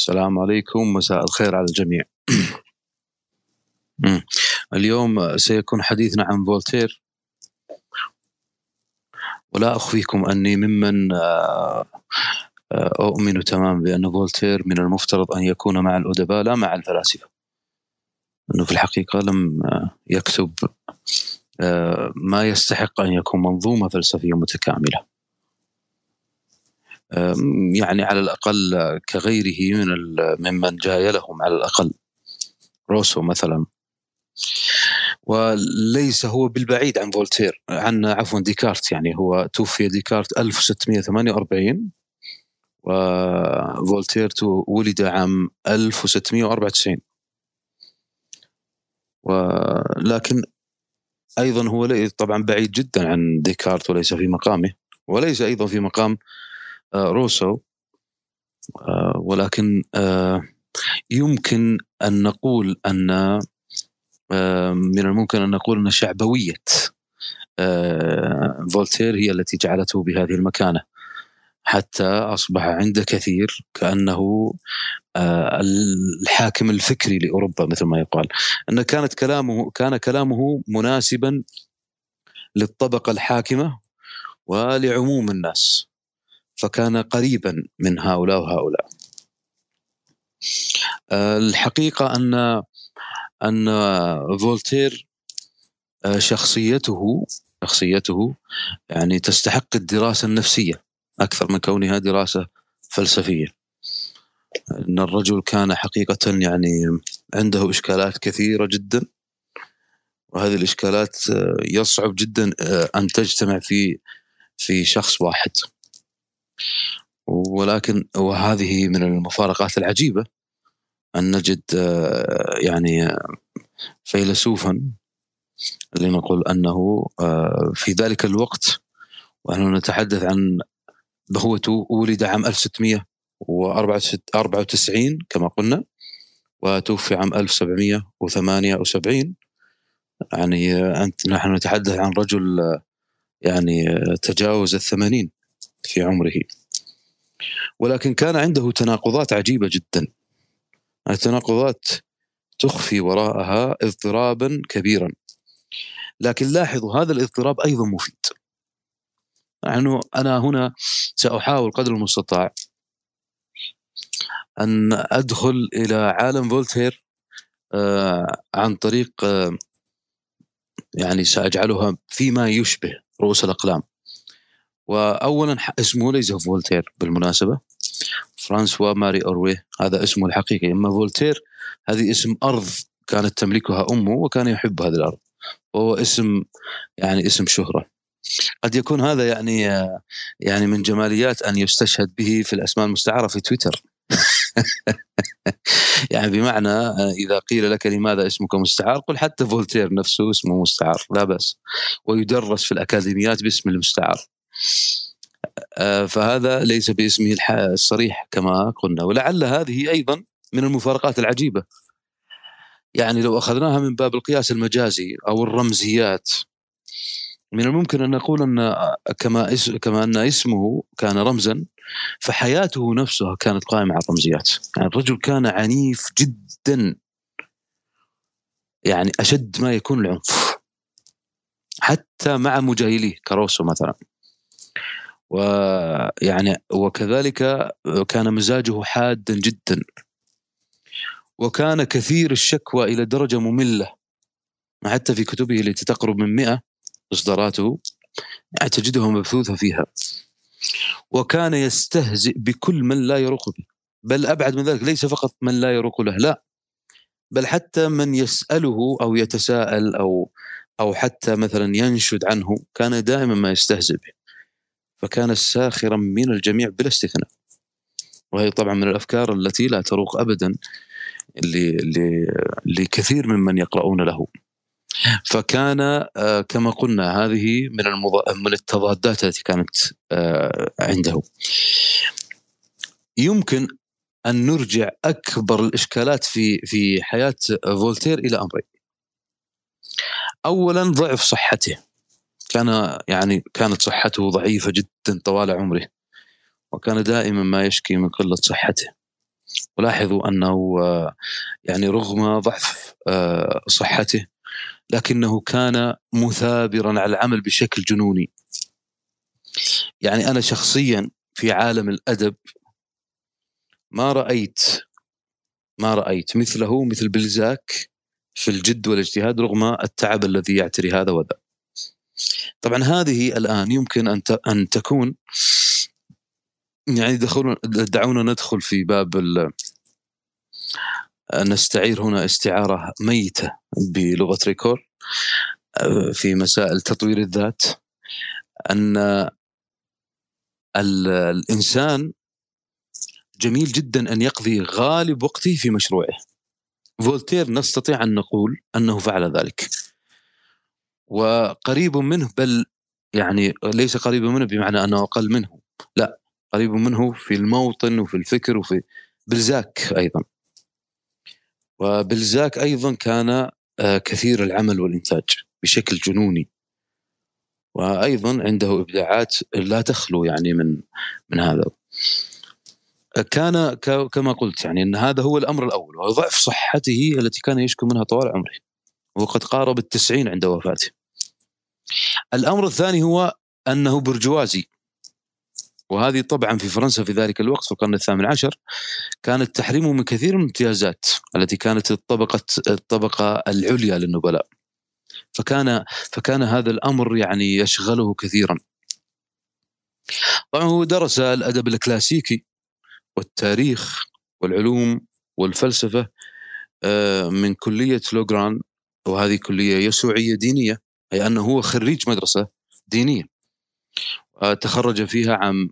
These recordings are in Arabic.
السلام عليكم مساء الخير على الجميع. اليوم سيكون حديثنا عن فولتير. ولا أخفيكم أني ممن آه، أؤمن تماما بأن فولتير من المفترض أن يكون مع الأدباء لا مع الفلاسفة. أنه في الحقيقة لم آه، يكتب آه، ما يستحق أن يكون منظومة فلسفية متكاملة. يعني على الأقل آه، كغيره من ممن جايلهم على الأقل. روسو مثلا. وليس هو بالبعيد عن فولتير عن عفوا ديكارت يعني هو توفي ديكارت 1648 وفولتير ولد عام 1694 ولكن أيضا هو طبعا بعيد جدا عن ديكارت وليس في مقامه. وليس أيضا في مقام روسو. آه، ولكن آه، يمكن أن نقول أن آه، من الممكن أن نقول أن شعبوية آه، فولتير هي التي جعلته بهذه المكانة. حتى أصبح عند كثير كأنه آه، الحاكم الفكري لأوروبا مثل ما يقال. أن كانت كلامه كان كلامه مناسبا للطبقة الحاكمة ولعموم الناس. فكان قريبا من هؤلاء وهؤلاء. آه، الحقيقة ان أن فولتير آه، شخصيته شخصيته يعني تستحق الدراسة النفسية أكثر من كونها دراسة فلسفية. إن الرجل كان حقيقة يعني عنده إشكالات كثيرة جدا وهذه الإشكالات آه، يصعب جدا أن تجتمع في في شخص واحد. ولكن وهذه من المفارقات العجيبة أن نجد آه، يعني آه، فيلسوفا لنقول أنه آه، في ذلك الوقت ونحن نتحدث عن هو ولد عام 1694 كما قلنا وتوفي عام 1778 يعني أنت نحن نتحدث عن رجل يعني تجاوز الثمانين. في عمره. ولكن كان عنده تناقضات عجيبة جدا. التناقضات تخفي وراءها اضطرابا كبيرا. لكن لاحظوا هذا الاضطراب أيضا مفيد. نحن أنا هنا سأحاول قدر المستطاع أن أدخل إلى عالم فولتير آه، عن طريق آه، يعني سأجعلها فيما يشبه رؤوس الأقلام. وأولا ح- اسمه ليس فولتير بالمناسبة. فرانسوا ماري أرويه هذا اسمه الحقيقي. أما فولتير هذه اسم أرض كانت تملكها أمه وكان يحب هذه الأرض. وهو اسم يعني اسم شهرة. قد يكون هذا يعني يعني من جماليات أن يستشهد به في الأسماء المستعارة في تويتر. يعني بمعنى إذا قيل لك لماذا اسمك مستعار قل حتى فولتير نفسه اسمه مستعار لا بأس. ويدرس في الأكاديميات باسم المستعار. فهذا ليس باسمه الصريح كما قلنا. ولعل هذه أيضا من المفارقات العجيبة. يعني لو أخذناها من باب القياس المجازي أو الرمزيات من الممكن أن نقول أن كما كما أن اسمه كان رمزا فحياته نفسها كانت قائمة على الرمزيات. يعني الرجل كان عنيف جدا. يعني أشد ما يكون العنف. حتى مع مجاهليه كروسو مثلا. ويعني وكذلك كان مزاجه حادا جدا. وكان كثير الشكوى إلى درجة مملة. حتى في كتبه التي تقرب من 100 إصداراته تجدها مبثوثة فيها. وكان يستهزئ بكل من لا يروق به. بل أبعد من ذلك ليس فقط من لا يروق له لا. بل حتى من يسأله أو يتساءل أو أو حتى مثلا ينشد عنه كان دائما ما يستهزئ به. فكان ساخرا من الجميع بلا استثناء. وهي طبعا من الأفكار التي لا تروق ل- لكثير ممن يقرؤون له. فكان آه، كما قلنا هذه من. من التضادات التي كانت آه، عنده. يمكن أن نرجع أكبر الإشكالات في في حياة فولتير إلى أمرين. اولا ضعف صحته. كان يعني كانت صحته ضعيفة جدا طوال عمره وكان دائما ما يشكي من قلة صحته. ولاحظوا أنه يعني رغم ضعف صحته لكنه كان مثابرا على العمل بشكل جنوني. يعني أنا شخصيا في عالم الأدب ما رأيت ما رأيت مثله مثل بلزاك في الجد والاجتهاد رغم التعب الذي يعتري هذا وذا طبعا هذه الآن يمكن أن أن تكون يعني دخلنا دعونا ندخل في باب نستعير هنا استعارة ميتة بلغة ريكور في مسائل تطوير الذات أن الإنسان جميل جدا أن يقضي غالب وقته في مشروعه. فولتير نستطيع أن نقول أنه فعل ذلك. وقريب منه بل يعني ليس قريب منه بمعنى أنه أقل منه لا قريب منه في الموطن وفي الفكر وفي بلزاك أيضا. وبلزاك أيضا كان آه، كثير العمل والإنتاج بشكل جنوني. وأيضا عنده إبداعات لا تخلو يعني من من هذا. كان كما قلت يعني إن هذا هو الأمر الأول وضعف صحته التي كان يشكو منها طوال عمره. وقد قارب التسعين عند وفاته. الأمر الثاني هو أنه برجوازي. وهذه طبعا في فرنسا في ذلك الوقت في القرن الثامن عشر كانت تحرمه من كثير من الامتيازات التي كانت الطبقة الطبقة العليا للنبلاء. فكان فكان هذا الأمر يعني يشغله كثيرا. طبعا هو درس الأدب الكلاسيكي والتاريخ والعلوم والفلسفة آه، من كلية لوغران وهذه كلية يسوعية دينية. أي أنه هو خريج مدرسة دينية. آه، تخرج فيها عام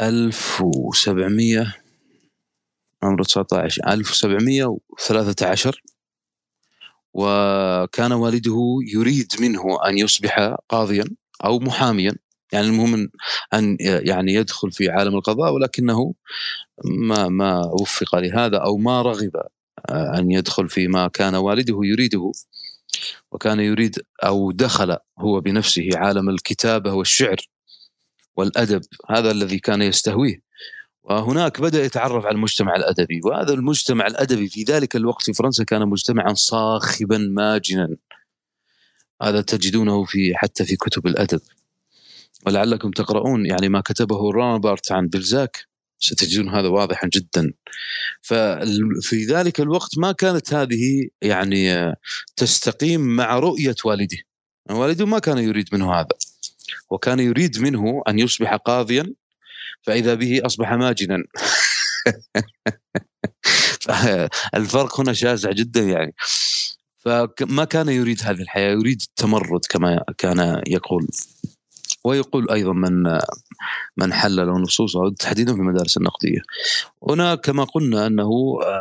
1700 آه، عمره 19 1713 وكان والده يريد منه أن يصبح قاضيا أو محاميا. يعني المهم ان يعني يدخل في عالم القضاء ولكنه ما ما وفق لهذا أو ما رغب آه، أن يدخل فيما كان والده يريده. وكان يريد أو دخل هو بنفسه عالم الكتابة والشعر والأدب هذا الذي كان يستهويه. وهناك بدأ يتعرف على المجتمع الأدبي وهذا المجتمع الأدبي في ذلك الوقت في فرنسا كان مجتمعا صاخبا ماجنا. هذا تجدونه في حتى في كتب الأدب. ولعلكم تقرؤون يعني ما كتبه رونبرت عن بلزاك. ستجدون هذا واضحا جدا. ففي ذلك الوقت ما كانت هذه يعني تستقيم مع رؤية والده. والده ما كان يريد منه هذا. وكان يريد منه أن يصبح قاضيا فإذا به أصبح ماجنا الفرق هنا شاسع جدا يعني. فما كان يريد هذه الحياة يريد التمرد كما كان يقول. ويقول أيضا من من حلل نصوصه تحديدا في المدارس النقدية. هنا كما قلنا أنه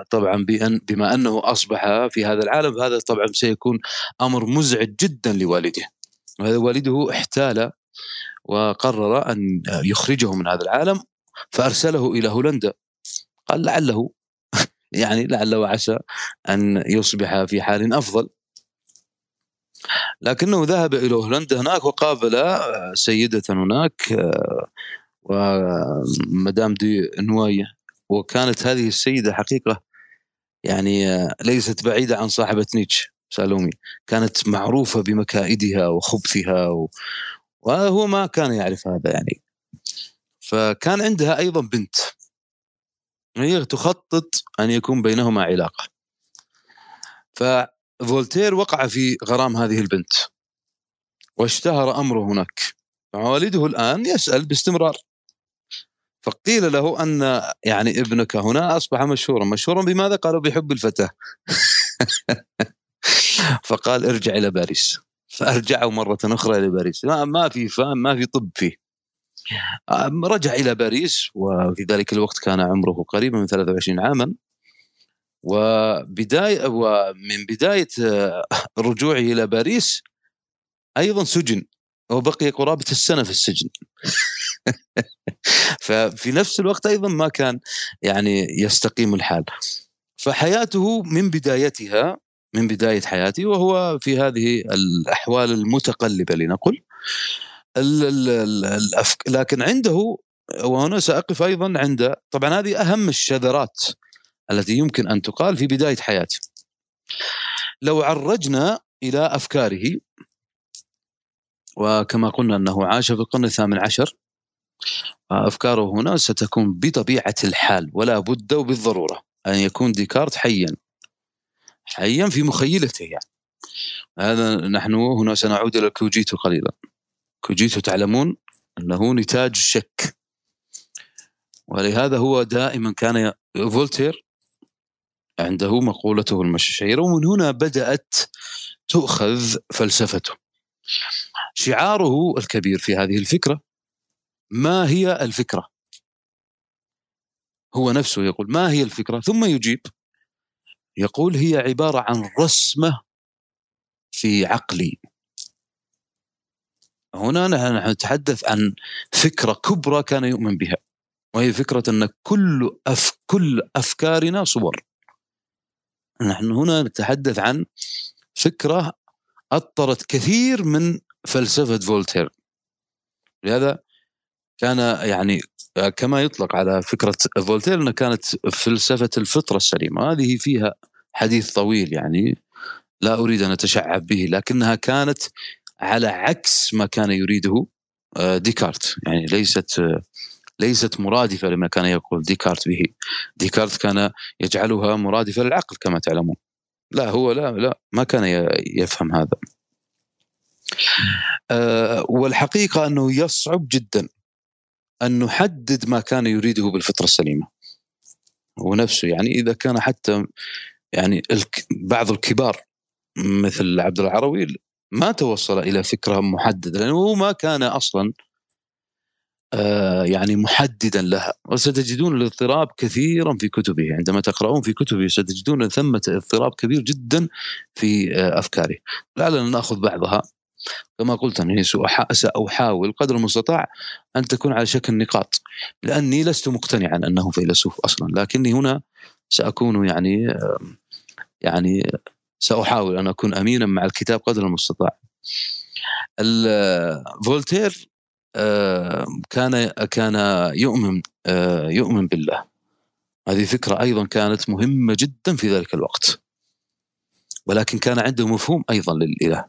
طبعا بأن بما أنه أصبح في هذا العالم هذا طبعا سيكون أمر مزعج جدا لوالده. والده احتال وقرر أن يخرجه من هذا العالم فأرسله إلى هولندا. قال لعله يعني لعل وعسى أن يصبح في حال أفضل لكنه ذهب إلى هولندا هناك وقابل سيدة هناك آه، ومدام دي نوايه وكانت هذه السيدة حقيقة يعني آه، ليست بعيدة عن صاحبة نيتش سالومي. كانت معروفة بمكائدها وخبثها و... وهو ما كان يعرف هذا يعني. فكان عندها أيضا بنت. هي تخطط أن يكون بينهما علاقة. ف فولتير وقع في غرام هذه البنت. واشتهر أمره هناك. والده الآن يسأل باستمرار. فقيل له أن يعني ابنك هنا أصبح مشهورا. مشهورا بماذا؟ قالوا بحب الفتاة. فقال ارجع إلى باريس. فارجعه مرة أخرى إلى باريس. ما, ما في فهم ما في طب فيه. رجع إلى باريس وفي ذلك الوقت كان عمره قريبا من 23 عاما. وبداية ومن بداية آه، رجوعه إلى باريس أيضا سجن. وبقي قرابة السنة في السجن. ففي نفس الوقت أيضا ما كان يعني يستقيم الحال. فحياته من بدايتها من بداية حياته وهو في هذه الأحوال المتقلبة لنقل. لكن عنده وهنا سأقف أيضا عند طبعا هذه أهم الشذرات التي يمكن أن تقال في بداية حياته. لو عرجنا إلى أفكاره وكما قلنا أنه عاش في القرن الثامن عشر أفكاره هنا ستكون بطبيعة الحال ولا بد وبالضرورة أن يكون ديكارت حيا حيا في مخيلته يعني. هذا نحن هنا سنعود إلى كوجيتو قليلا. كوجيتو تعلمون أنه نتاج الشك. ولهذا هو دائما كان فولتير عنده مقولته الشهيرة ومن هنا بدأت تؤخذ فلسفته. شعاره الكبير في هذه الفكرة ما هي الفكرة؟ هو نفسه يقول ما هي الفكرة؟ ثم يجيب يقول هي عبارة عن رسمة في عقلي. هنا نحن نتحدث عن فكرة كبرى كان يؤمن بها وهي فكرة أن كل أف كل أفكارنا صور. نحن هنا نتحدث عن فكرة أطرت كثير من فلسفة فولتير. لهذا كان يعني كما يطلق على فكرة فولتير أنها كانت فلسفة الفطرة السليمة. هذه فيها حديث طويل يعني لا أريد أن أتشعب به لكنها كانت على عكس ما كان يريده آه، ديكارت. يعني ليست ليست مرادفة لما كان يقول ديكارت به. ديكارت كان يجعلها مرادفة للعقل كما تعلمون. لا هو لا لا ما كان يفهم هذا. أه والحقيقة أنه يصعب جدا أن نحدد ما كان يريده بالفطرة السليمة. هو نفسه يعني إذا كان حتى يعني بعض الكبار مثل عبد العروي ما توصل إلى فكرة محددة لأنه هو ما كان أصلا آه، يعني محددا لها. وستجدون الاضطراب كثيرا في كتبه. عندما تقرؤون في كتبه ستجدون ثمة اضطراب كبير جدا في آه، أفكاره. لعلنا نأخذ بعضها. كما قلت أنني سأحاول قدر المستطاع أن تكون على شكل نقاط لأني لست مقتنعا أنه فيلسوف أصلا. لكني هنا سأكون يعني آه، يعني سأحاول أن أكون أمينا مع الكتاب قدر المستطاع. فولتير آه، كان كان يؤمن آه، يؤمن بالله. هذه فكرة أيضا كانت مهمة جدا في ذلك الوقت. ولكن كان عنده مفهوم أيضا للإله.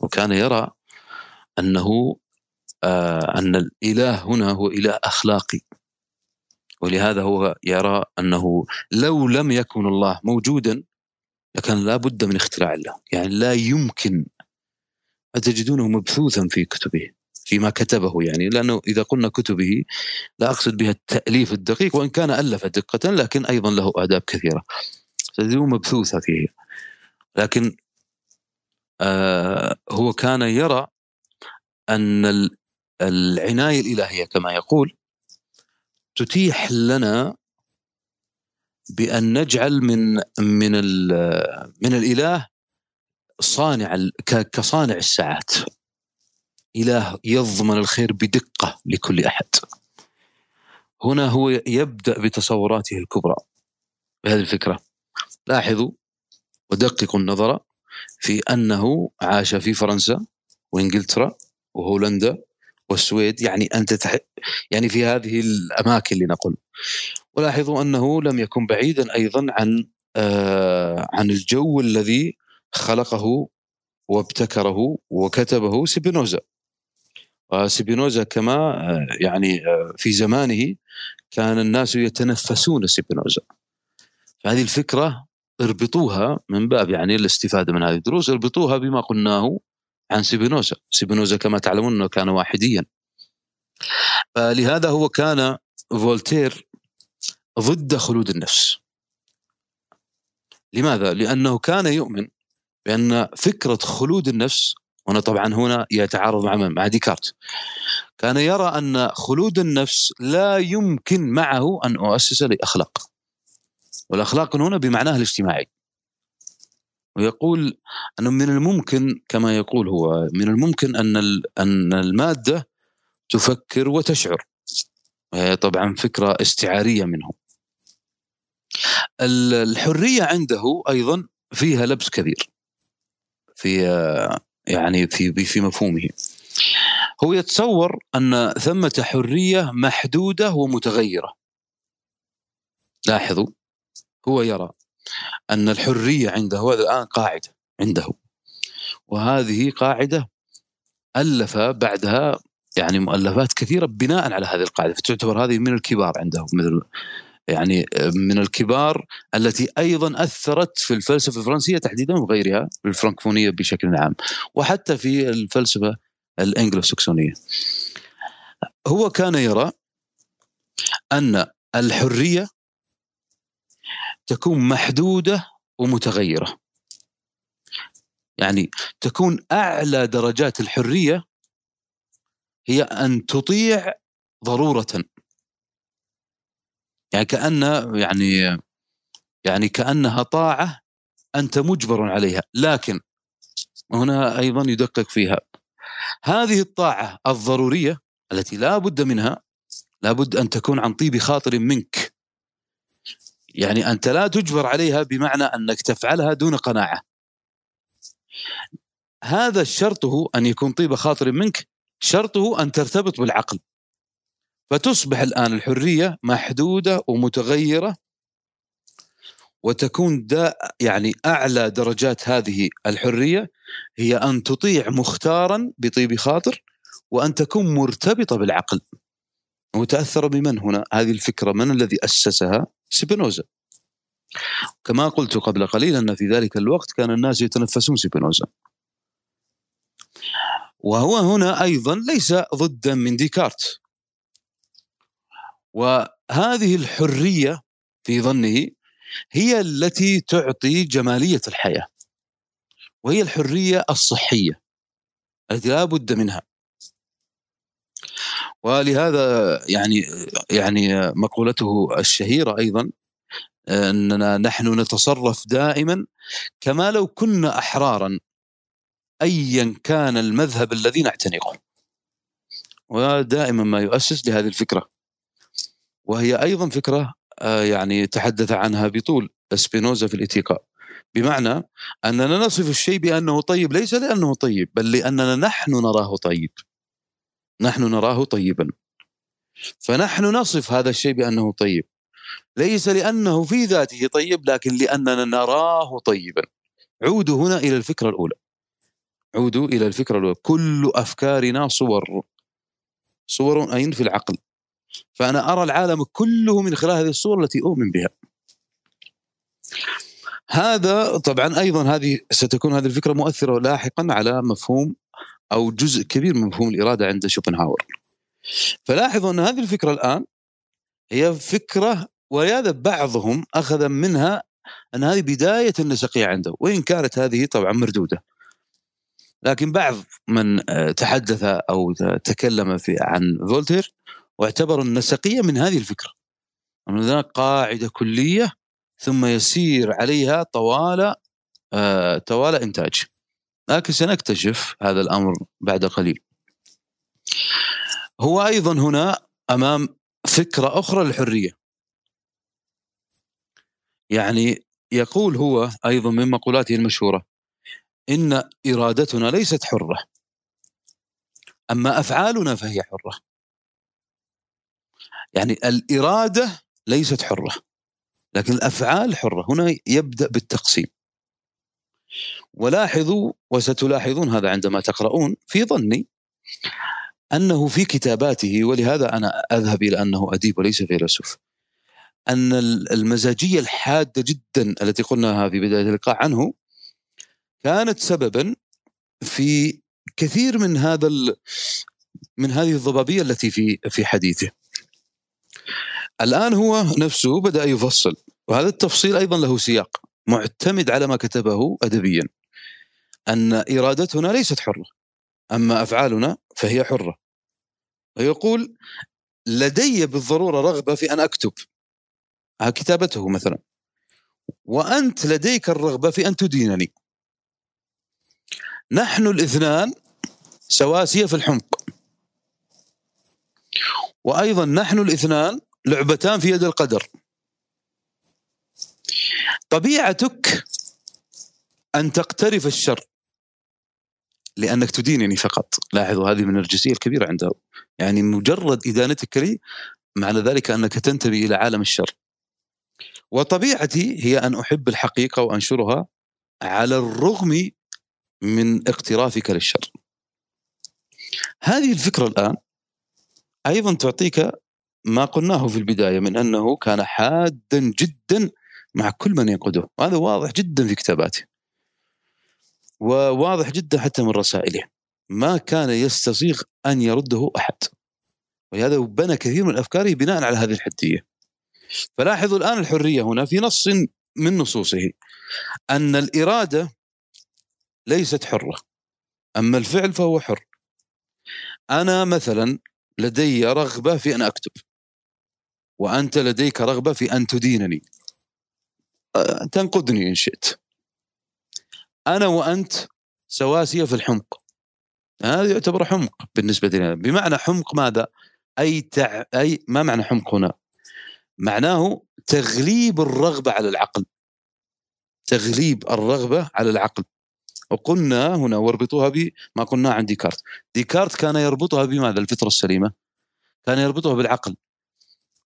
وكان يرى أنه آه، أن الإله هنا هو إله أخلاقي. ولهذا هو يرى أنه لو لم يكن الله موجودا لكان لا بد من اختراع الله. يعني لا يمكن. تجدونه مبثوثا في كتبه. فيما كتبه يعني لأنه إذا قلنا كتبه لا أقصد بها التأليف الدقيق وإن كان ألف دقة لكن أيضا له آداب كثيرة. تجدونه مبثوثة فيه لكن آه هو كان يرى أن العناية الإلهية كما يقول تتيح لنا بأن نجعل من من من الإله صانع كصانع الساعات. إله يضمن الخير بدقة لكل أحد. هنا هو يبدأ بتصوراته الكبرى. بهذه الفكرة. لاحظوا ودققوا النظر في أنه عاش في فرنسا وإنجلترا وهولندا والسويد. يعني أنت تح... يعني في هذه الأماكن لنقل. ولاحظوا أنه لم يكن بعيدا أيضا عن آه عن الجو الذي خلقه وابتكره وكتبه سبينوزا وسبينوزا كما آه، يعني آه، في زمانه كان الناس يتنفسون سبينوزا فهذه الفكرة اربطوها من باب يعني الاستفادة من هذه الدروس اربطوها بما قلناه عن سبينوزا سبينوزا كما تعلمون أنه كان واحديا. فلهذا هو كان فولتير ضد خلود النفس. لماذا؟ لأنه كان يؤمن بأن فكرة خلود النفس هنا طبعا هنا يتعارض مع مع ديكارت. كان يرى أن خلود النفس لا يمكن معه أن أؤسس لأخلاق. والأخلاق هنا بمعناها الاجتماعي. ويقول أنه من الممكن كما يقول هو من الممكن أن أن المادة تفكر وتشعر. طبعا فكرة استعارية منه. الحرية عنده أيضا فيها لبس كبير. في يعني في في مفهومه. هو يتصور أن ثمة حرية محدودة ومتغيرة. لاحظوا هو يرى أن الحرية عنده هذا الآن قاعدة عنده. وهذه قاعدة ألف بعدها يعني مؤلفات كثيرة بناء على هذه القاعدة فتعتبر هذه من الكبار عنده مثل يعني من الكبار التي أيضا أثرت في الفلسفة الفرنسية تحديدا وغيرها الفرنكفونية بشكل عام وحتى في الفلسفة الانجلو سكسونيه هو كان يرى أن الحرية تكون محدودة ومتغيرة. يعني تكون أعلى درجات الحرية هي أن تطيع ضرورة يعني كأن يعني يعني كأنها طاعة أنت مجبر عليها لكن هنا أيضا يدقق فيها. هذه الطاعة الضرورية التي لا بد منها لابد أن تكون عن طيب خاطر منك. يعني أنت لا تجبر عليها بمعنى أنك تفعلها دون قناعة. هذا شرطه أن يكون طيب خاطر منك شرطه أن ترتبط بالعقل. فتصبح الآن الحرية محدودة ومتغيرة وتكون دا يعني أعلى درجات هذه الحرية هي أن تطيع مختارا بطيب خاطر وأن تكون مرتبطة بالعقل. وتأثر بمن هنا؟ هذه الفكرة من الذي أسسها؟ سبينوزا. كما قلت قبل قليل أن في ذلك الوقت كان الناس يتنفسون سبينوزا. وهو هنا أيضا ليس ضدا من ديكارت. وهذه الحرية في ظنه هي التي تعطي جمالية الحياة وهي الحرية الصحية التي لا بد منها. ولهذا يعني يعني مقولته الشهيرة أيضا أننا نحن نتصرف دائما كما لو كنا أحرارا ايا كان المذهب الذي نعتنقه. ودائما ما يؤسس لهذه الفكرة. وهي أيضا فكرة آه، يعني تحدث عنها بطول سبينوزا في الإتيقاء. بمعنى أننا نصف الشيء بأنه طيب ليس لأنه طيب بل لأننا نحن نراه طيب. نحن نراه طيبا. فنحن نصف هذا الشيء بأنه طيب. ليس لأنه في ذاته طيب لكن لأننا نراه طيبا. عودوا هنا إلى الفكرة الأولى. عودوا إلى الفكرة الأولى. كل أفكارنا صور. صور أين؟ في العقل. فأنا أرى العالم كله من خلال هذه الصور التي أؤمن بها. هذا طبعا أيضا هذه ستكون هذه الفكرة مؤثرة لاحقا على مفهوم أو جزء كبير من مفهوم الإرادة عند شوبنهاور. فلاحظوا أن هذه الفكرة الآن هي فكرة ولهذا بعضهم أخذ منها أن هذه بداية النسقية عنده وإن كانت هذه طبعا مردودة. لكن بعض من تحدث أو تكلم في عن فولتير واعتبر النسقية من هذه الفكرة. أن هناك قاعدة كلية ثم يسير عليها طوال آه طوال إنتاج. لكن سنكتشف هذا الأمر بعد قليل. هو أيضا هنا أمام فكرة أخرى للحرية. يعني يقول هو أيضا من مقولاته المشهورة إن إرادتنا ليست حرة أما أفعالنا فهي حرة. يعني الإرادة ليست حرة لكن الأفعال حرة. هنا يبدأ بالتقسيم. ولاحظوا وستلاحظون هذا عندما تقرؤون في ظني أنه في كتاباته ولهذا أنا أذهب إلى أنه أديب وليس فيلسوف أن المزاجية الحادة جدا التي قلناها في بداية اللقاء عنه كانت سببا في كثير من هذا من هذه الضبابية التي في في حديثه. الآن هو نفسه بدأ يفصل وهذا التفصيل أيضا له سياق معتمد على ما كتبه أدبيا أن إرادتنا ليست حرة أما أفعالنا فهي حرة. ويقول لدي بالضرورة رغبة في أن أكتب. كتابته مثلا. وأنت لديك الرغبة في أن تدينني. نحن الاثنان سواسية في الحمق. وأيضا نحن الاثنان لعبتان في يد القدر. طبيعتك أن تقترف الشر لأنك تدينني فقط. لاحظوا هذه من النرجسيه الكبيرة عنده. يعني مجرد ادانتك لي معنى ذلك أنك تنتمي إلى عالم الشر. وطبيعتي هي أن أحب الحقيقة وأنشرها على الرغم من اقترافك للشر. هذه الفكرة الآن أيضا تعطيك ما قلناه في البداية من أنه كان حادا جدا مع كل من ينقده. هذا واضح جدا في كتاباته. وواضح جدا حتى من رسائله. ما كان يستسيغ أن يرده أحد. ولهذا بنى كثير من أفكاره بناء على هذه الحدية. فلاحظوا الآن الحرية هنا في نص من نصوصه. أن الإرادة ليست حرة. أما الفعل فهو حر. أنا مثلا لدي رغبة في أن أكتب. وأنت لديك رغبة في أن تدينني. أه، تنقدني إن شئت. أنا وأنت سواسية في الحمق. هذا يعتبر حمق بالنسبة لنا. بمعنى حمق ماذا؟ أي تع... أي ما معنى حمق هنا؟ معناه تغليب الرغبة على العقل. تغليب الرغبة على العقل. وقلنا هنا واربطوها بما قلنا عن ديكارت. ديكارت كان يربطها بماذا؟ الفطرة السليمة. كان يربطها بالعقل.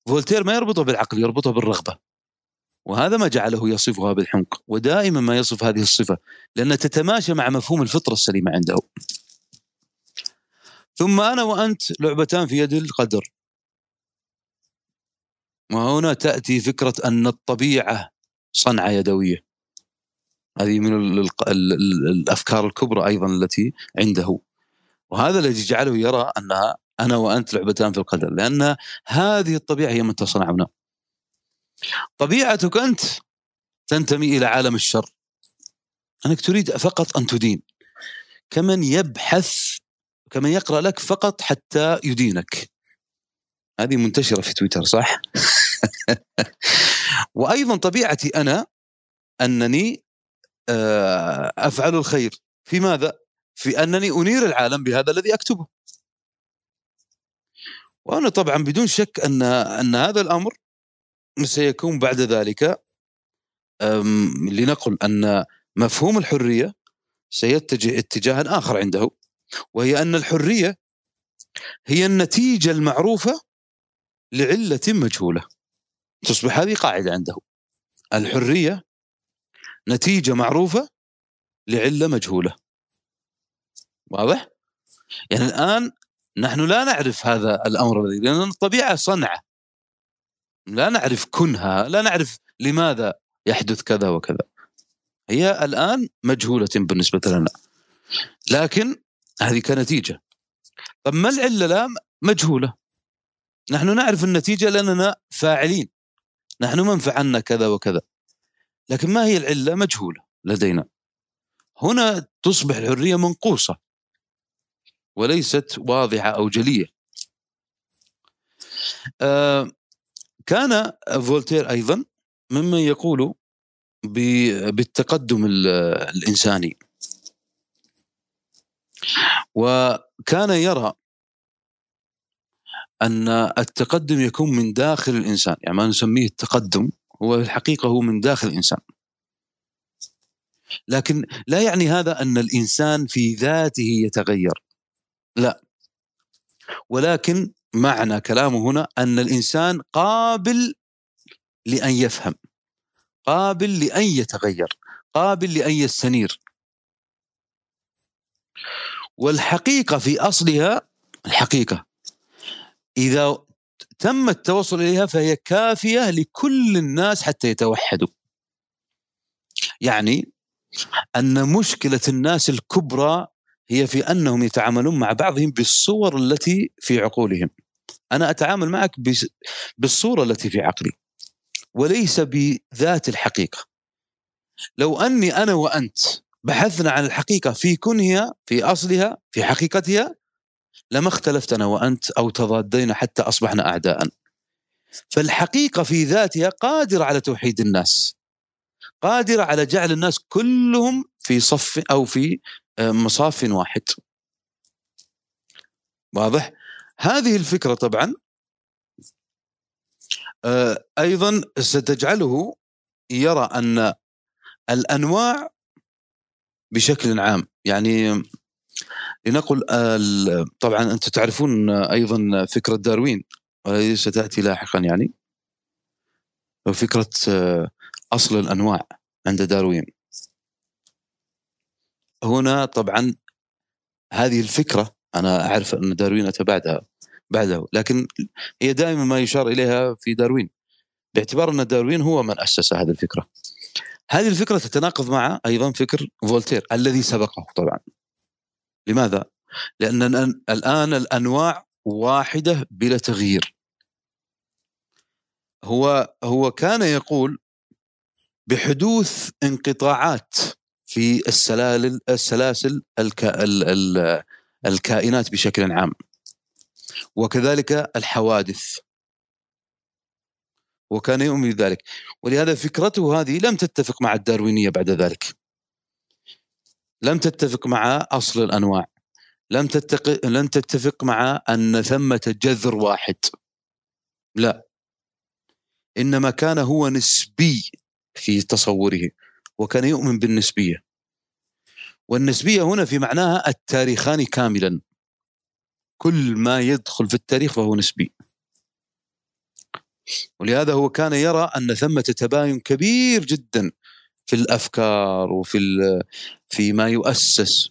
فولتير ما يربطها بالعقل يربطها بالرغبة. وهذا ما جعله يصفها بالحمق. ودائما ما يصف هذه الصفة لأنها تتماشى مع مفهوم الفطرة السليمة عنده. ثم أنا وأنت لعبتان في يد القدر. وهنا تأتي فكرة أن الطبيعة صنعة يدوية. هذه من الأفكار الكبرى أيضا التي عنده. وهذا الذي جعله يرى أنها أنا وأنت لعبتان في القدر لأن هذه الطبيعة هي من تصنعنا. طبيعتك أنت تنتمي إلى عالم الشر. أنك تريد فقط أن تدين. كمن يبحث كمن يقرأ لك فقط حتى يدينك. هذه منتشرة في تويتر صح؟ وأيضا طبيعتي أنا أنني آه، أفعل الخير. في ماذا؟ في أنني أنير العالم بهذا الذي أكتبه. وأنا طبعا بدون شك أن أن هذا الأمر سيكون بعد ذلك لنقل أن مفهوم الحرية سيتجه اتجاها آخر عنده وهي أن الحرية هي النتيجة المعروفة لعلة مجهولة. تصبح هذه قاعدة عنده. الحرية نتيجة معروفة لعلة مجهولة. واضح؟ يعني الآن نحن لا نعرف هذا الأمر الذي لأن الطبيعة صنعة. لا نعرف كنها لا نعرف لماذا يحدث كذا وكذا. هي الآن مجهولة بالنسبة لنا. لكن هذه كنتيجة. طب ما العلة لا مجهولة. نحن نعرف النتيجة لأننا فاعلين. نحن من فعلنا كذا وكذا. لكن ما هي العلة؟ مجهولة لدينا. هنا تصبح الحرية منقوصة. وليست واضحة أو جلية. آه كان فولتير أيضا ممن يقول بالتقدم الإنساني. وكان يرى أن التقدم يكون من داخل الإنسان يعني ما نسميه التقدم هو الحقيقة هو من داخل الإنسان. لكن لا يعني هذا أن الإنسان في ذاته يتغير. لا. ولكن معنى كلامه هنا أن الإنسان قابل لأن يفهم قابل لأن يتغير قابل لأن يستنير. والحقيقة في أصلها الحقيقة إذا تم التوصل إليها فهي كافية لكل الناس حتى يتوحدوا. يعني أن مشكلة الناس الكبرى هي في أنهم يتعاملون مع بعضهم بالصور التي في عقولهم. أنا أتعامل معك بالصورة التي في عقلي وليس بذات الحقيقة. لو أني أنا وأنت بحثنا عن الحقيقة في كنهها في أصلها في حقيقتها لما اختلفت أنا وأنت أو تضادينا حتى أصبحنا اعداء. فالحقيقة في ذاتها قادرة على توحيد الناس قادرة على جعل الناس كلهم في صف أو في مصاف واحد. واضح؟ هذه الفكرة طبعا آه، أيضا ستجعله يرى أن الأنواع بشكل عام يعني لنقل طبعا أنتم تعرفون أيضا فكرة داروين وهي ستأتي لاحقا يعني فكره أصل الأنواع عند داروين. هنا طبعا هذه الفكرة أنا أعرف أن داروين أتى بعدها بعده لكن هي دائما ما يشار إليها في داروين. باعتبار أن داروين هو من أسس هذه الفكرة. هذه الفكرة تتناقض مع أيضا فكر فولتير الذي سبقه طبعا. لماذا؟ لأن الآن الأنواع واحدة بلا تغيير. هو هو كان يقول بحدوث انقطاعات. في السلالل السلاسل الكا الكائنات بشكل عام. وكذلك الحوادث. وكان يؤمن بذلك. ولهذا فكرته هذه لم تتفق مع الداروينية بعد ذلك. لم تتفق مع أصل الأنواع. لم تتق... لم تتفق مع أن ثمة جذر واحد. لا. إنما كان هو نسبي في تصوره. وكان يؤمن بالنسبية. والنسبية هنا في معناها التاريخان كاملا كل ما يدخل في التاريخ فهو نسبي ولهذا هو كان يرى أن ثمة تباين كبير جدا في الأفكار وفي في ما يؤسس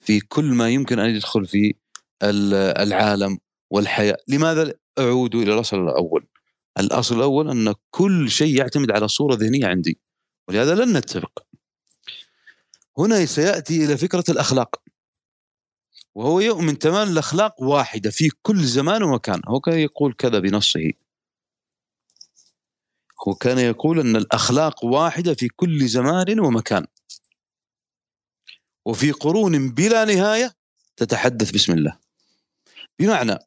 في كل ما يمكن أن يدخل في العالم والحياة، لماذا أعود إلى الأصل الأول؟ الأصل الأول أن كل شيء يعتمد على صورة ذهنية عندي ولهذا لن نتفق. هنا سيأتي إلى فكرة الأخلاق. وهو يؤمن تماما الأخلاق واحدة في كل زمان ومكان، هو كان يقول كذا بنصه. هو كان يقول أن الأخلاق واحدة في كل زمان ومكان. وفي قرون بلا نهاية تتحدث بسم الله. بمعنى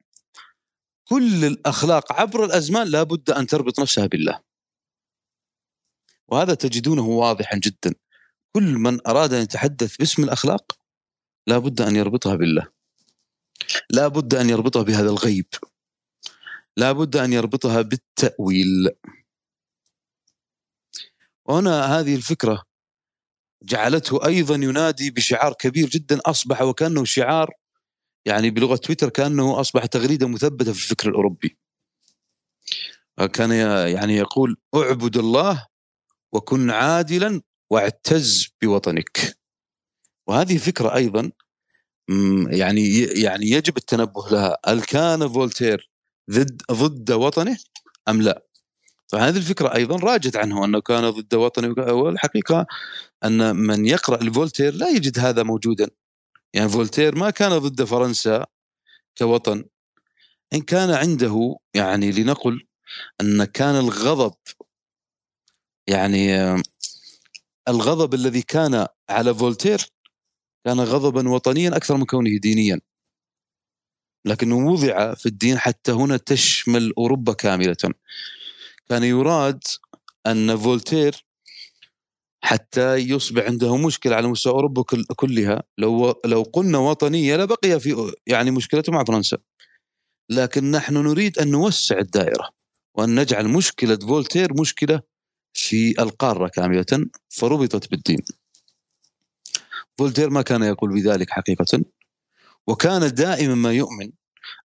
كل الأخلاق عبر الأزمان لا بد أن تربط نفسها بالله. وهذا تجدونه واضحا جدا. كل من أراد أن يتحدث باسم الأخلاق لا بد أن يربطها بالله. لا بد أن يربطها بهذا الغيب. لا بد أن يربطها بالتأويل. وهنا هذه الفكرة جعلته أيضا ينادي بشعار كبير جدا أصبح وكأنه شعار يعني بلغة تويتر كأنه أصبح تغريدة مثبتة في الفكر الأوروبي. كان يعني يقول اعبد الله وكن عادلا واعتز بوطنك. وهذه فكرة أيضا يعني يعني يجب التنبه لها. هل كان فولتير ضد ضد وطنه أم لا؟ فهذه الفكرة أيضا راجت عنه أنه كان ضد وطني والحقيقة أن من يقرأ لفولتير لا يجد هذا موجودا. يعني فولتير ما كان ضد فرنسا كوطن. إن كان عنده يعني لنقل أن كان الغضب يعني الغضب الذي كان على فولتير كان غضبا وطنيا أكثر من كونه دينيا. لكنه وضع في الدين حتى هنا تشمل أوروبا كاملة. كان يراد أن فولتير حتى يصبح عنده مشكلة على مستوى أوروبا كلها. لو لو قلنا وطنيه لبقي في يعني مشكلته مع فرنسا. لكن نحن نريد أن نوسع الدائرة وأن نجعل مشكلة فولتير مشكلة في القاره كامله فربطت بالدين. فولتير ما كان يقول بذلك حقيقة وكان دائما ما يؤمن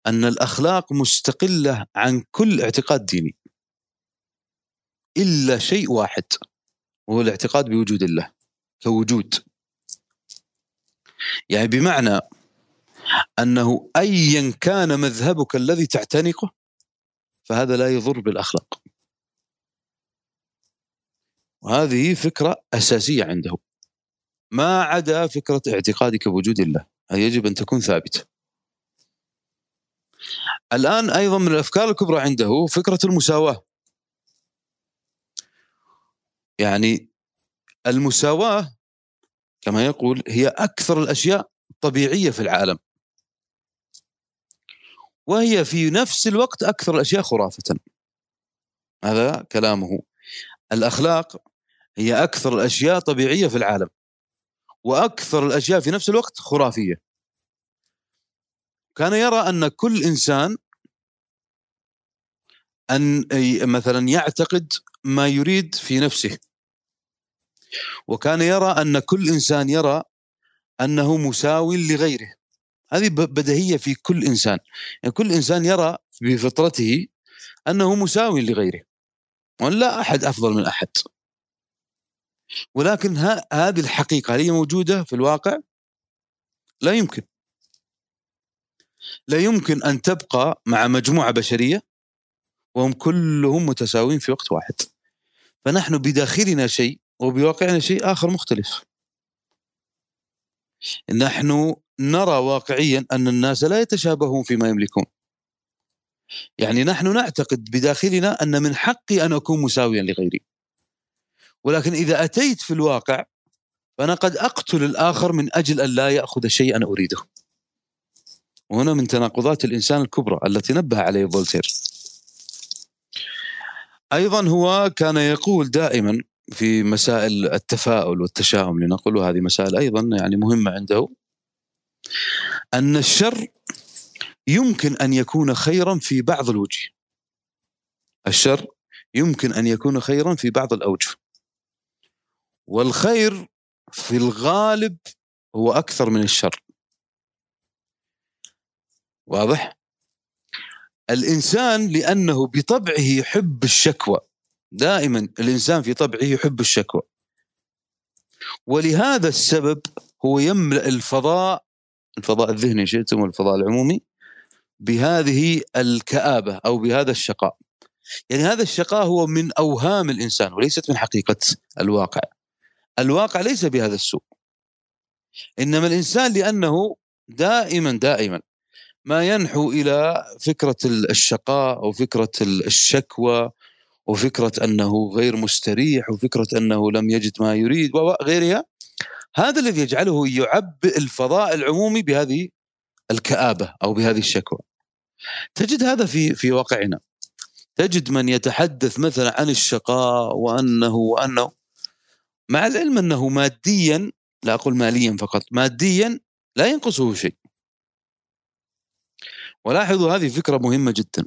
أن الأخلاق مستقلة عن كل اعتقاد ديني. إلا شيء واحد وهو الاعتقاد بوجود الله كوجود. يعني بمعنى أنه ايا كان مذهبك الذي تعتنقه فهذا لا يضر بالأخلاق. وهذه فكرة أساسية عنده. ما عدا فكرة اعتقادك بوجود الله هذه يجب أن تكون ثابته الآن أيضا من الأفكار الكبرى عنده فكرة المساواة. يعني المساواة كما يقول هي أكثر الأشياء طبيعيه في العالم. وهي في نفس الوقت أكثر الأشياء خرافة. هذا كلامه. الأخلاق هي أكثر الأشياء طبيعية في العالم وأكثر الأشياء في نفس الوقت خرافية. كان يرى أن كل إنسان أن مثلا يعتقد ما يريد في نفسه. وكان يرى أن كل إنسان يرى أنه مساو لغيره. هذه بديهية في كل إنسان. يعني كل إنسان يرى بفطرته أنه مساو لغيره. وأن لا أحد أفضل من أحد. ولكن هذه الحقيقة هل هي موجودة في الواقع؟ لا يمكن. لا يمكن أن تبقى مع مجموعة بشرية وهم كلهم متساويين في وقت واحد. فنحن بداخلنا شيء وبواقعنا شيء آخر مختلف. نحن نرى واقعيا أن الناس لا يتشابهون فيما يملكون. يعني نحن نعتقد بداخلنا أن من حقي أن أكون مساويا لغيري. ولكن إذا أتيت في الواقع فأنا قد أقتل الآخر من أجل أن لا يأخذ شيء أنا أريده. وهنا من تناقضات الإنسان الكبرى التي نبه عليه فولتير. أيضا هو كان يقول دائما في مسائل التفاؤل والتشاؤم لنقول هذه مسائل أيضا يعني مهمة عنده أن الشر يمكن أن يكون خيرا في بعض الوجه. الشر يمكن أن يكون خيرا في بعض الأوجه. والخير في الغالب هو أكثر من الشر. واضح؟ الإنسان لأنه بطبعه يحب الشكوى. دائما الإنسان في طبعه يحب الشكوى. ولهذا السبب هو يملأ الفضاء الفضاء الذهني شئتم والفضاء العمومي بهذه الكآبة أو بهذا الشقاء. يعني هذا الشقاء هو من أوهام الإنسان وليست من حقيقة الواقع. الواقع ليس بهذا السوء. إنما الإنسان لأنه دائما دائما ما ينحو إلى فكرة الشقاء أو فكرة الشكوى وفكرة أنه غير مستريح وفكرة أنه لم يجد ما يريد وغيرها هذا الذي يجعله يعبئ الفضاء العمومي بهذه الكآبة أو بهذه الشكوى. تجد هذا في في واقعنا. تجد من يتحدث مثلا عن الشقاء وأنه وأنه مع العلم أنه ماديا لا أقول ماليا فقط ماديا لا ينقصه شيء. ولاحظوا هذه فكرة مهمة جدا.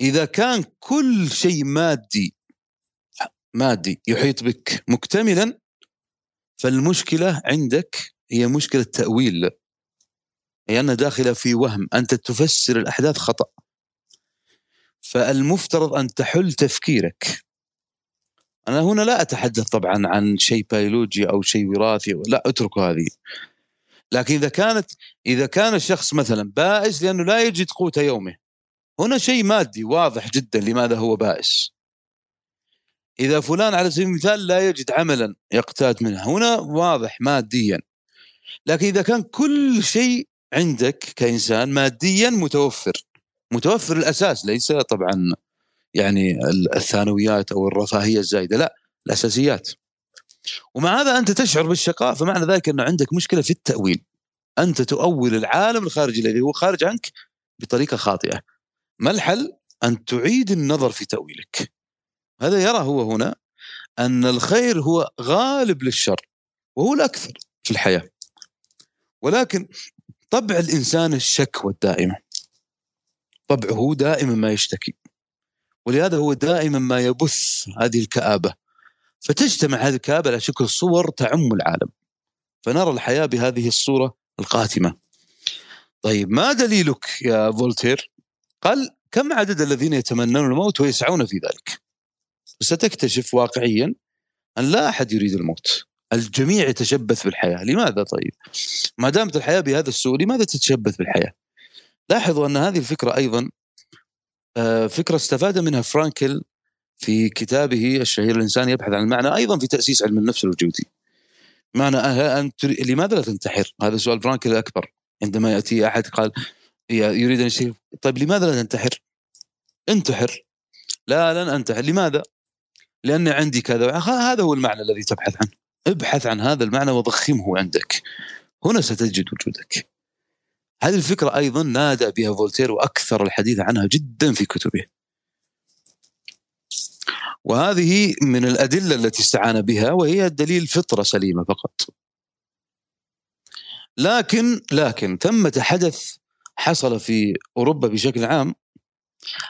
إذا كان كل شيء مادي مادي يحيط بك مكتملا فالمشكلة عندك هي مشكلة تأويل. هي أنها داخلة في وهم أنت تفسر الأحداث خطأ. فالمفترض أن تحل تفكيرك. أنا هنا لا أتحدث طبعا عن شيء بيولوجي أو شيء وراثي لا اترك هذه. لكن إذا كانت إذا كان الشخص مثلا بائس لأنه لا يجد قوت يومه هنا شيء مادي واضح جدا لماذا هو بائس. إذا فلان على سبيل المثال لا يجد عملا يقتات منه هنا واضح ماديا. لكن إذا كان كل شيء عندك كإنسان ماديا متوفر متوفر الأساس ليس طبعا يعني الثانويات أو الرفاهية الزايدة. لا الأساسيات. ومع هذا أنت تشعر بالشقاء فمعنى ذلك أنه عندك مشكلة في التأويل. أنت تؤول العالم الخارجي الذي هو خارج عنك بطريقة خاطئة. ما الحل؟ أن تعيد النظر في تأويلك. هذا يرى هو هنا أن الخير هو غالب للشر وهو الأكثر في الحياة. ولكن طبع الإنسان الشكوى الدائمة. طبعه دائما ما يشتكي. ولهذا هو دائما ما يبث هذه الكآبة. فتجتمع هذه الكآبة على شكل صور تعم العالم. فنرى الحياة بهذه الصورة القاتمة. طيب ما دليلك يا فولتير؟ قال كم عدد الذين يتمنون الموت ويسعون في ذلك؟ ستكتشف واقعيا أن لا أحد يريد الموت. الجميع يتشبث بالحياة. لماذا طيب؟ ما دامت الحياة بهذا السوء لماذا تتشبث بالحياة؟ لاحظوا أن هذه الفكرة أيضا فكرة استفاد منها فرانكل في كتابه الشهير الإنسان يبحث عن المعنى أيضا في تأسيس علم النفس الوجودي. معنى أن لماذا لا تنتحر؟ هذا سؤال فرانكل الأكبر عندما يأتي أحد قال يريد أن يشتري. طيب لماذا لا تنتحر؟ انتحر. لا لن أنتحر. لماذا؟ لأن عندي كذا. هذا هو المعنى الذي تبحث عنه. ابحث عن هذا المعنى وضخمه عندك. هنا ستجد وجودك. هذه الفكرة أيضا نادى بها فولتير وأكثر الحديث عنها جدا في كتبه. وهذه من الأدلة التي استعان بها وهي دليل فطرة سليمة فقط. لكن لكن ثمة حدث حصل في أوروبا بشكل عام.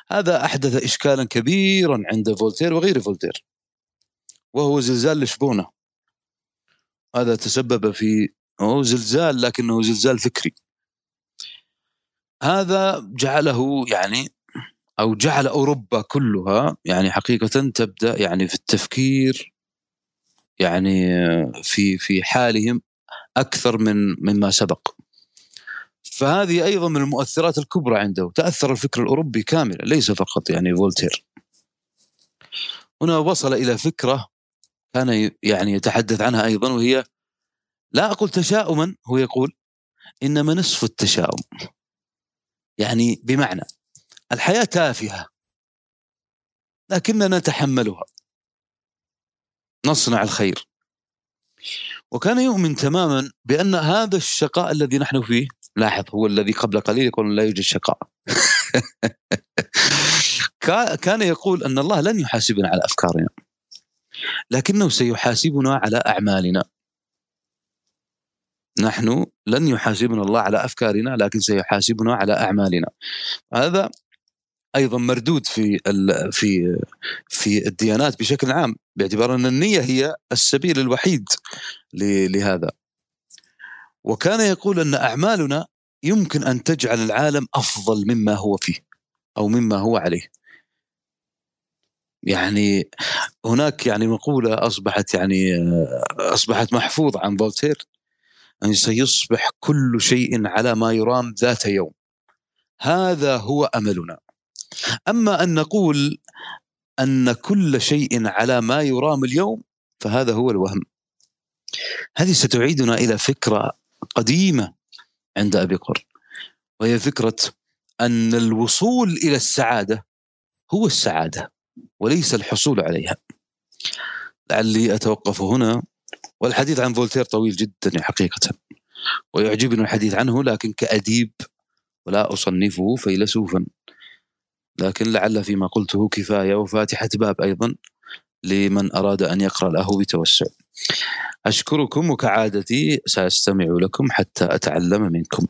هذا أحدث إشكالا كبيرا عند فولتير وغير فولتير وهو زلزال لشبونة. هذا تسبب في هو زلزال لكنه زلزال فكري. هذا جعله يعني أو جعل أوروبا كلها يعني حقيقة تبدأ يعني في التفكير يعني في في حالهم أكثر من مما سبق. فهذه أيضا من المؤثرات الكبرى عنده. تأثر الفكر الأوروبي كاملا ليس فقط يعني فولتير. هنا وصل إلى فكرة كان يعني يتحدث عنها أيضا وهي لا أقول تشاؤما هو يقول إنما نصف التشاؤم. يعني بمعنى الحياة تافهه لكننا نتحملها. نصنع الخير. وكان يؤمن تماما بأن هذا الشقاء الذي نحن فيه لاحظ هو الذي قبل قليل يقول لا يوجد شقاء. كان يقول أن الله لن يحاسبنا على أفكارنا لكنه سيحاسبنا على أعمالنا. نحن لن يحاسبنا الله على أفكارنا لكن سيحاسبنا على أعمالنا. هذا أيضا مردود في في في الديانات بشكل عام باعتبار أن النية هي السبيل الوحيد لهذا. وكان يقول أن أعمالنا يمكن أن تجعل العالم أفضل مما هو فيه أو مما هو عليه. يعني هناك يعني مقولة أصبحت يعني أصبحت محفوظة عن فولتير. أن سيصبح كل شيء على ما يرام ذات يوم. هذا هو أملنا. أما أن نقول أن كل شيء على ما يرام اليوم فهذا هو الوهم. هذه ستعيدنا إلى فكرة قديمة عند أبيقور وهي فكرة أن الوصول إلى السعادة هو السعادة وليس الحصول عليها. لعلي أتوقف هنا. والحديث عن فولتير طويل جدا حقيقة ويعجبني الحديث عنه لكن كأديب ولا أصنفه فيلسوفا لكن لعل فيما قلته كفاية وفاتحة باب أيضا لمن أراد أن يقرأ له بتوسع. أشكركم وكعادتي سأستمع لكم حتى أتعلم منكم.